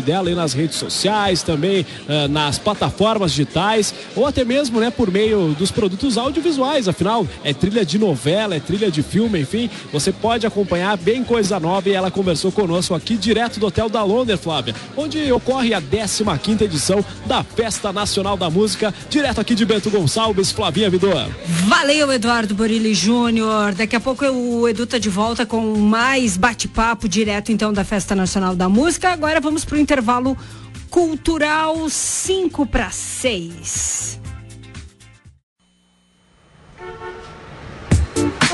dela aí nas redes sociais, também uh, nas plataformas digitais, ou até mesmo né, por meio dos produtos audiovisuais. Afinal, é trilha de novela, é trilha de filme, enfim, você pode acompanhar bem coisa nova e ela conversou conosco aqui direto do Hotel da Londres, Flávia, onde ocorre a 15 edição da Festa Nacional da Música, direto aqui de Bento Gonçalves, Flavinha Vidor. Valeu, Eduardo Borilli Júnior. Daqui a pouco o Edu tá de volta com mais bate-papo direto então da Festa Nacional da Música. Agora vamos pro intervalo cultural 5 para 6.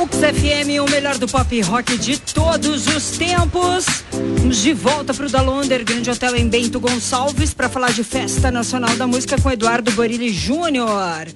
Ux FM, o melhor do pop rock de todos os tempos. Vamos de volta para o Dalonder, Grande Hotel em Bento Gonçalves, para falar de Festa Nacional da Música com Eduardo Borilli Júnior.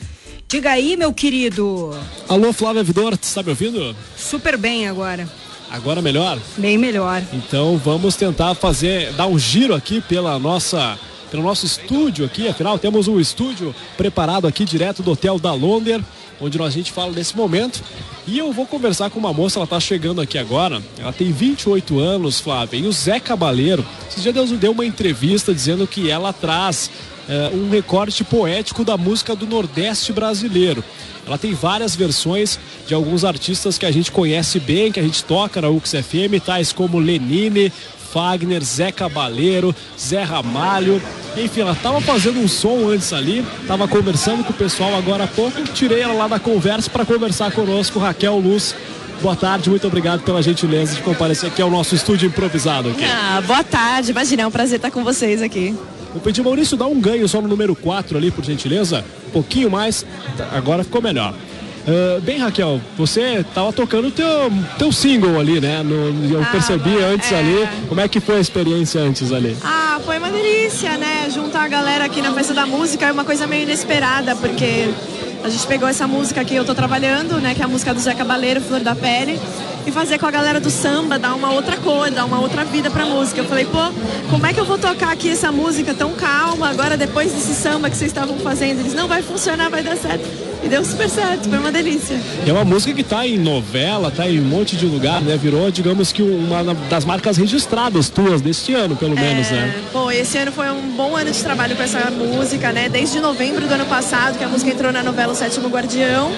Diga aí, meu querido. Alô, Flávia Vidor, está me ouvindo? Super bem agora. Agora melhor? Bem melhor. Então vamos tentar fazer, dar um giro aqui pela nossa pelo nosso estúdio aqui, afinal temos um estúdio preparado aqui direto do Hotel da Londer, onde a gente fala nesse momento. E eu vou conversar com uma moça, ela está chegando aqui agora, ela tem 28 anos, Flávia, e o Zé Cabaleiro, esses dias Deus deu uma entrevista dizendo que ela traz é, um recorte poético da música do Nordeste brasileiro. Ela tem várias versões de alguns artistas que a gente conhece bem, que a gente toca na UX FM, tais como Lenine, Fagner, Zé Cabaleiro, Zé Ramalho. Enfim, ela estava fazendo um som antes ali, estava conversando com o pessoal agora há pouco. Tirei ela lá da conversa para conversar conosco, Raquel Luz. Boa tarde, muito obrigado pela gentileza de comparecer aqui ao nosso estúdio improvisado. Aqui. Ah, boa tarde, imagina, é um prazer estar com vocês aqui. Vou pedir, Maurício, dá um ganho só no número 4 ali, por gentileza. Um pouquinho mais, agora ficou melhor. Uh, bem, Raquel, você estava tocando teu teu single ali, né? No, eu ah, percebi antes é... ali. Como é que foi a experiência antes ali? Ah, foi uma delícia, né? Juntar a galera aqui na festa da música é uma coisa meio inesperada, porque a gente pegou essa música que eu tô trabalhando, né? Que é a música do Zé Cabaleiro, Flor da Pele e fazer com a galera do samba, dar uma outra cor, dar uma outra vida pra música. Eu falei, pô, como é que eu vou tocar aqui essa música tão calma agora depois desse samba que vocês estavam fazendo? Eles, não vai funcionar, vai dar certo. E deu super certo, foi uma delícia. É uma música que tá em novela, tá em um monte de lugar, né? Virou, digamos que uma das marcas registradas tuas deste ano, pelo menos, é, né? Bom, esse ano foi um bom ano de trabalho com essa música, né? Desde novembro do ano passado, que a música entrou na novela O Sétimo Guardião.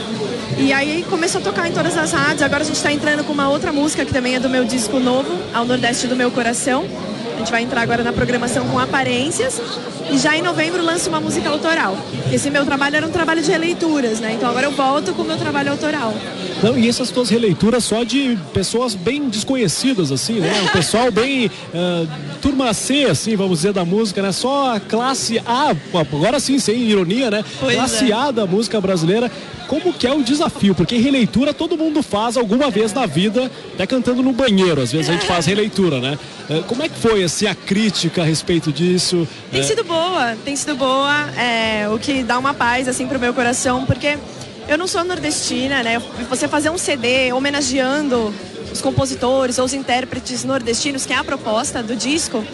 E aí começou a tocar em todas as rádios. Agora a gente está entrando com uma outra música que também é do meu disco novo, Ao Nordeste do Meu Coração. A gente vai entrar agora na programação com aparências. E já em novembro lanço uma música autoral. Esse meu trabalho era um trabalho de releituras, né? Então agora eu volto com o meu trabalho autoral. Não, e essas tuas releituras só de pessoas bem desconhecidas, assim, né? O pessoal bem uh, turma C, assim, vamos dizer, da música, né? Só a classe A, agora sim, sem ironia, né? Pois classe é. A da música brasileira como que é o desafio, porque releitura todo mundo faz alguma vez na vida, até cantando no banheiro, às vezes a gente faz releitura, né? É, como é que foi assim, a crítica a respeito disso? Tem é... sido boa, tem sido boa, é, o que dá uma paz assim pro meu coração, porque eu não sou nordestina, né? Você fazer um CD homenageando os compositores ou os intérpretes nordestinos, que é a proposta do disco,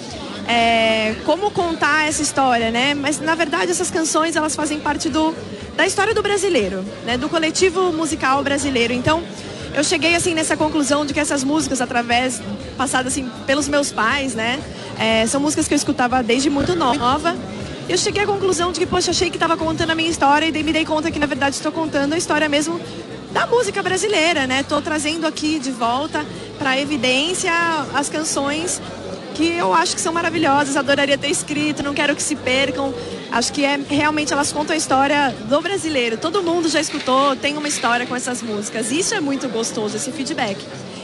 é, como contar essa história, né? Mas na verdade essas canções elas fazem parte do, da história do brasileiro, né? Do coletivo musical brasileiro. Então eu cheguei assim nessa conclusão de que essas músicas, através passadas assim pelos meus pais, né? É, são músicas que eu escutava desde muito nova. Eu cheguei à conclusão de que, poxa, achei que estava contando a minha história e me dei conta que na verdade estou contando a história mesmo da música brasileira, né? Estou trazendo aqui de volta para evidência as canções que eu acho que são maravilhosas, adoraria ter escrito, não quero que se percam. Acho que é realmente elas contam a história do brasileiro. Todo mundo já escutou, tem uma história com essas músicas. Isso é muito gostoso, esse feedback.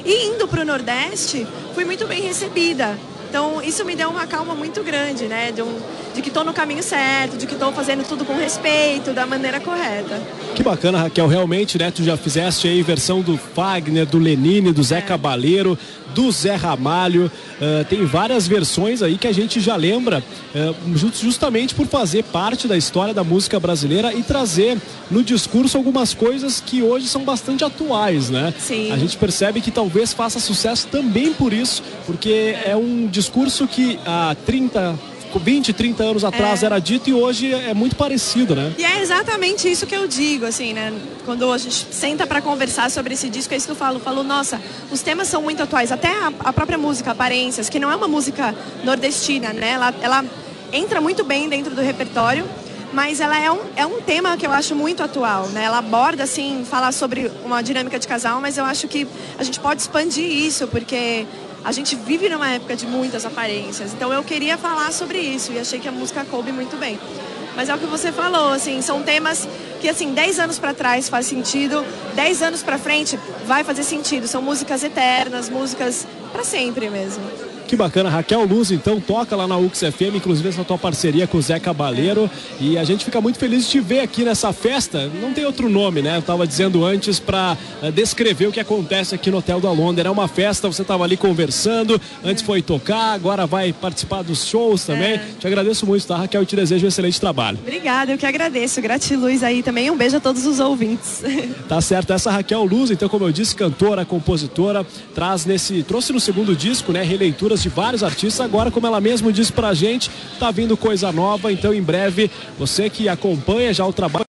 E indo para o Nordeste, fui muito bem recebida. Então, isso me deu uma calma muito grande, né? De, um, de que estou no caminho certo, de que estou fazendo tudo com respeito, da maneira correta. Que bacana, Raquel. Realmente, né? Tu já fizeste aí versão do Fagner, do Lenine, do Zé é. Cabaleiro, do Zé Ramalho. Uh, tem várias versões aí que a gente já lembra, uh, justamente por fazer parte da história da música brasileira e trazer no discurso algumas coisas que hoje são bastante atuais, né? Sim. A gente percebe que talvez faça sucesso também por isso, porque é um discurso que há 30 20, 30 anos atrás é. era dito e hoje é muito parecido, né? E é exatamente isso que eu digo, assim, né? Quando a gente senta para conversar sobre esse disco, é isso que eu falo. Eu falo, nossa, os temas são muito atuais. Até a, a própria música, Aparências, que não é uma música nordestina, né? Ela, ela entra muito bem dentro do repertório mas ela é um, é um tema que eu acho muito atual, né? Ela aborda, assim, falar sobre uma dinâmica de casal, mas eu acho que a gente pode expandir isso, porque a gente vive numa época de muitas aparências. Então eu queria falar sobre isso e achei que a música coube muito bem. Mas é o que você falou, assim, são temas que assim, 10 anos para trás faz sentido, 10 anos para frente vai fazer sentido. São músicas eternas, músicas para sempre mesmo. Que bacana, Raquel Luz, então, toca lá na UX FM, inclusive essa tua parceria com o Zé Cabaleiro. E a gente fica muito feliz de te ver aqui nessa festa. Não tem outro nome, né? Eu estava dizendo antes para eh, descrever o que acontece aqui no Hotel da Londres. É uma festa, você estava ali conversando, antes foi tocar, agora vai participar dos shows também. É. Te agradeço muito, tá, Raquel? E te desejo um excelente trabalho. Obrigada, eu que agradeço. Gratiluz aí também. Um beijo a todos os ouvintes. Tá certo, essa Raquel Luz, então, como eu disse, cantora, compositora, traz nesse. trouxe no segundo disco, né? Releituras de vários artistas. Agora, como ela mesmo disse pra gente, tá vindo coisa nova. Então, em breve, você que acompanha já o trabalho